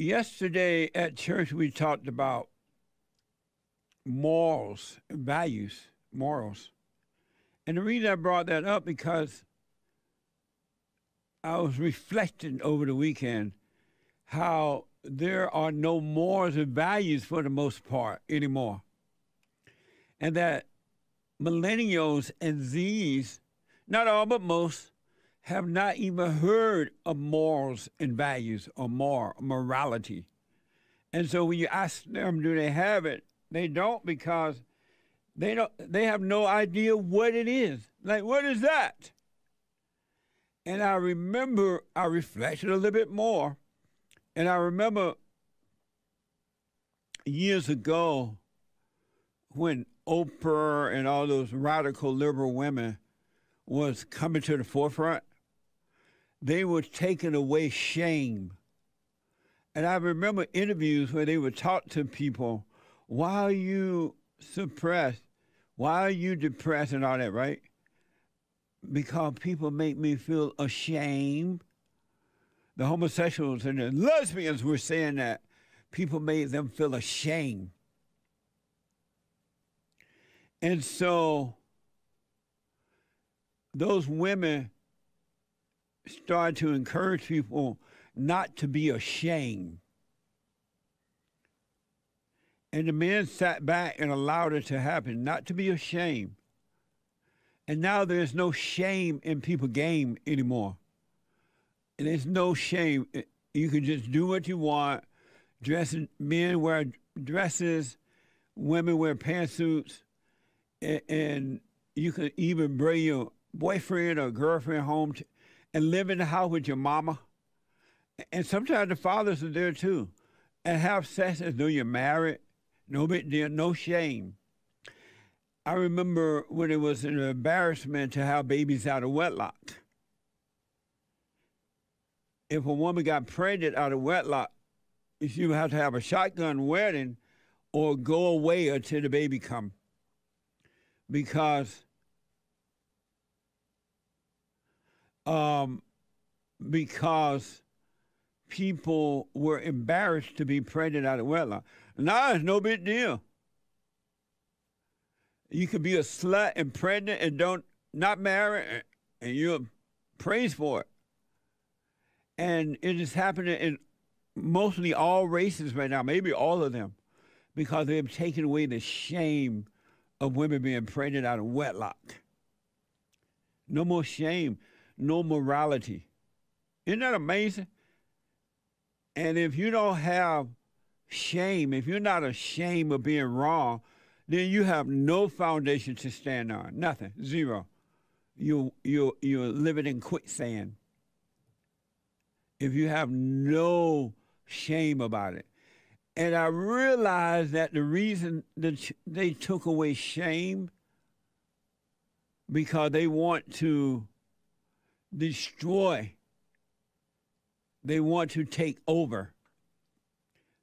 yesterday at church we talked about morals, values, morals. And the reason I brought that up because I was reflecting over the weekend how there are no morals and values for the most part anymore. And that millennials and Z's, not all but most, have not even heard of morals and values or moral morality. And so when you ask them, do they have it? They don't because they don't they have no idea what it is. Like what is that? And I remember I reflected a little bit more. And I remember years ago when Oprah and all those radical liberal women was coming to the forefront, they were taking away shame. And I remember interviews where they would talk to people, why are you suppressed? Why are you depressed and all that, right? Because people make me feel ashamed. The homosexuals and the lesbians were saying that people made them feel ashamed. And so those women started to encourage people not to be ashamed. And the men sat back and allowed it to happen, not to be ashamed. And now there's no shame in people game anymore. And there's no shame. You can just do what you want. Dress men wear dresses, women wear pantsuits, and, and you can even bring your boyfriend or girlfriend home to, and live in the house with your mama. And sometimes the fathers are there too, and have sex as though you're married. No big deal, no shame. I remember when it was an embarrassment to have babies out of wedlock. If a woman got pregnant out of wedlock, she would have to have a shotgun wedding or go away until the baby come. Because um, because people were embarrassed to be pregnant out of wedlock. Now it's no big deal. You could be a slut and pregnant and don't not marry, and you're praised for it. And it is happening in mostly all races right now, maybe all of them, because they've taken away the shame of women being pregnant out of wedlock. No more shame no morality. Isn't that amazing? And if you don't have shame, if you're not ashamed of being wrong, then you have no foundation to stand on. Nothing. Zero. You you you're living in quicksand. If you have no shame about it. And I realized that the reason that they took away shame because they want to destroy. They want to take over.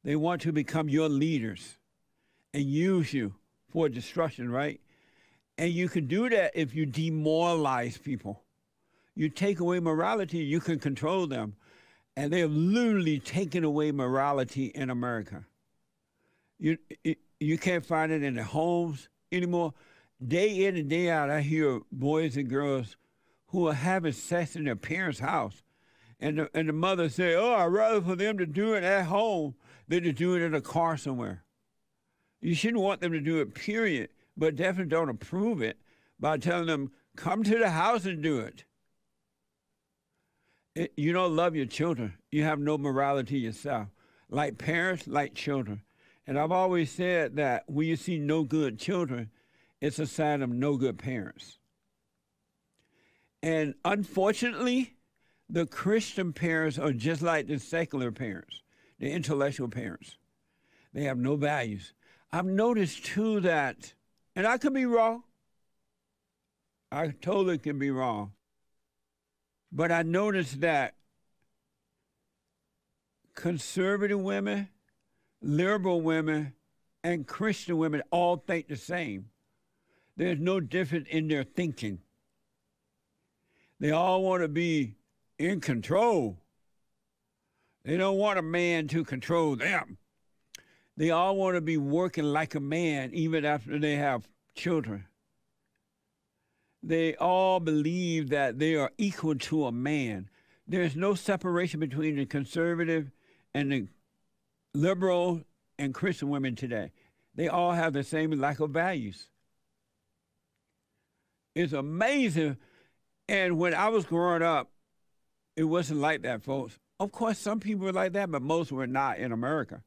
They want to become your leaders and use you for destruction, right? And you can do that if you demoralize people. You take away morality, you can control them. And they have literally taken away morality in America. You, you can't find it in the homes anymore. Day in and day out, I hear boys and girls who are having sex in their parents' house. And the, and the mother say, oh, I'd rather for them to do it at home than to do it in a car somewhere. You shouldn't want them to do it, period, but definitely don't approve it by telling them, come to the house and do it. it you don't love your children. You have no morality yourself. Like parents, like children. And I've always said that when you see no good children, it's a sign of no good parents. And unfortunately, the Christian parents are just like the secular parents, the intellectual parents. They have no values. I've noticed too that, and I could be wrong. I totally can be wrong. But I noticed that conservative women, liberal women, and Christian women all think the same. There's no difference in their thinking. They all want to be in control. They don't want a man to control them. They all want to be working like a man even after they have children. They all believe that they are equal to a man. There's no separation between the conservative and the liberal and Christian women today. They all have the same lack of values. It's amazing. And when I was growing up, it wasn't like that, folks. Of course, some people were like that, but most were not in America.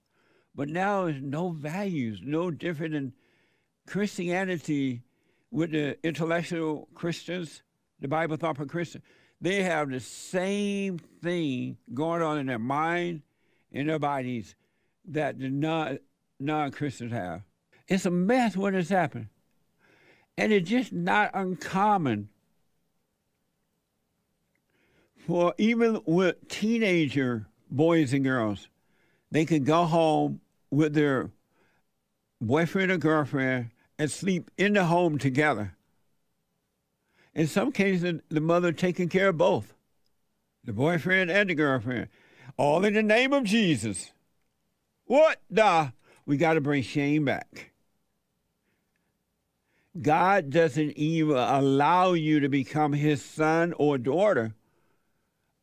But now there's no values, no different than Christianity with the intellectual Christians, the Bible thumper Christians. They have the same thing going on in their mind, in their bodies, that the non Christians have. It's a mess what has happened. And it's just not uncommon for even with teenager boys and girls, they could go home with their boyfriend or girlfriend and sleep in the home together. In some cases, the mother taking care of both, the boyfriend and the girlfriend, all in the name of Jesus. What the? We got to bring shame back. God doesn't even allow you to become his son or daughter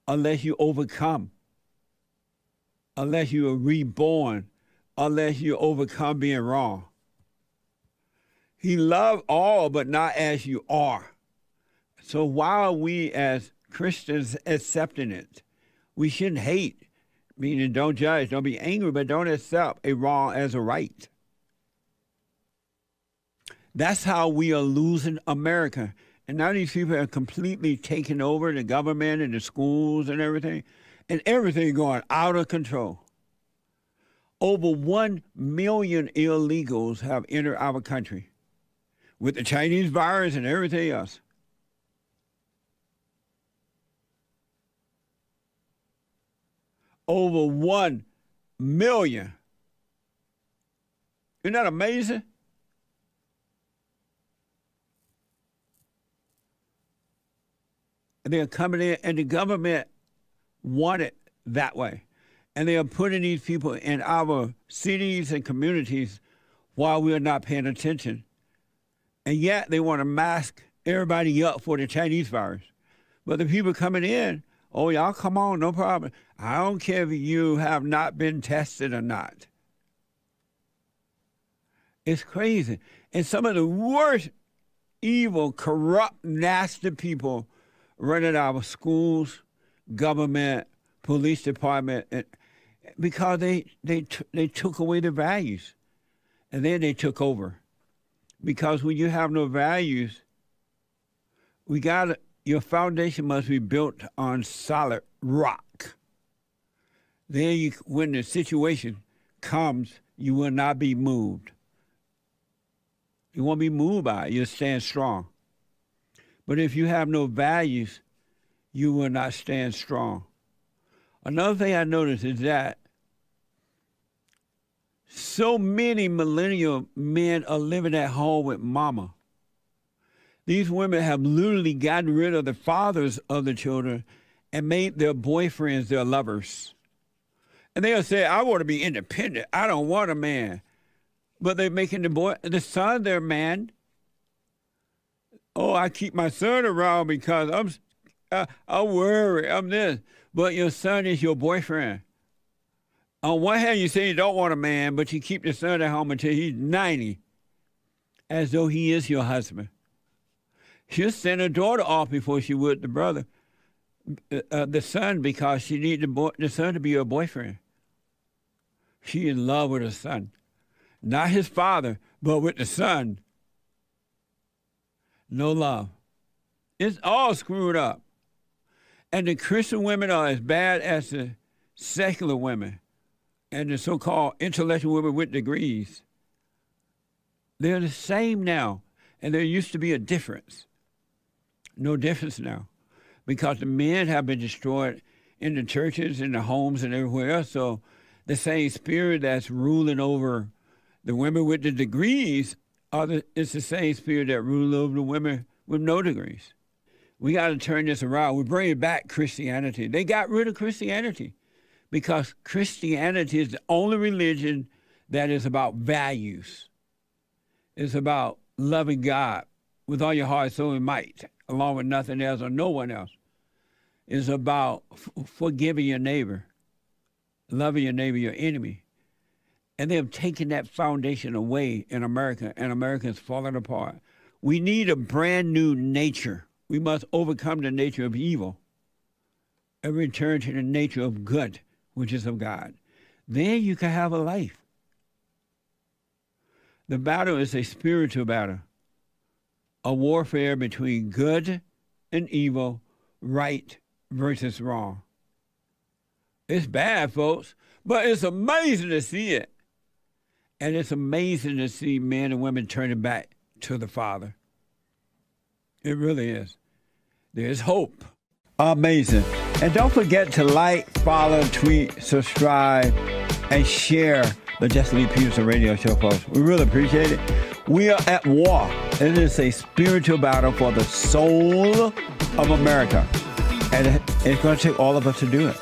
unless you overcome, unless you are reborn, unless you overcome being wrong. He loved all, but not as you are. So while we as Christians accepting it, we shouldn't hate meaning don't judge, don't be angry, but don't accept a wrong as a right. That's how we are losing America. And now these people are completely taking over the government and the schools and everything, and everything going out of control. Over 1 million illegals have entered our country with the Chinese virus and everything else. over 1 million. Isn't that amazing? They're coming in, and the government want it that way. And they are putting these people in our cities and communities while we are not paying attention. And yet they want to mask everybody up for the Chinese virus. But the people coming in Oh, y'all come on, no problem. I don't care if you have not been tested or not. It's crazy. And some of the worst, evil, corrupt, nasty people running our schools, government, police department, and, because they they t- they took away the values, and then they took over. Because when you have no values, we got your foundation must be built on solid rock. Then, you, when the situation comes, you will not be moved. You won't be moved by it. You'll stand strong. But if you have no values, you will not stand strong. Another thing I noticed is that so many millennial men are living at home with mama. These women have literally gotten rid of the fathers of the children and made their boyfriends their lovers. And they'll say, I want to be independent. I don't want a man. But they're making the boy the son their man. Oh, I keep my son around because I'm uh, I worry, I'm this. But your son is your boyfriend. On one hand, you say you don't want a man, but you keep the son at home until he's 90, as though he is your husband. She'll send her daughter off before she would the brother, uh, uh the son, because she needs the, boy, the son to be her boyfriend. She in love with her son, not his father, but with the son. No love. It's all screwed up. And the Christian women are as bad as the secular women and the so called intellectual women with degrees. They're the same now, and there used to be a difference no difference now because the men have been destroyed in the churches, in the homes, and everywhere else. So the same spirit that's ruling over the women with the degrees the, it's the same spirit that rules over the women with no degrees. We got to turn this around. We bring back Christianity. They got rid of Christianity because Christianity is the only religion that is about values. It's about loving God with all your heart, soul, and might, along with nothing else or no one else. It's about forgiving your neighbor, loving your neighbor, your enemy. And they have taken that foundation away in America, and America is falling apart. We need a brand new nature. We must overcome the nature of evil and return to the nature of good, which is of God. Then you can have a life. The battle is a spiritual battle, a warfare between good and evil, right versus wrong. It's bad, folks, but it's amazing to see it. And it's amazing to see men and women turning back to the Father. It really is. There's hope. Amazing. And don't forget to like, follow, tweet, subscribe, and share the Jesse Lee Peterson radio show, folks. We really appreciate it. We are at war. It is a spiritual battle for the soul of America. And it's going to take all of us to do it.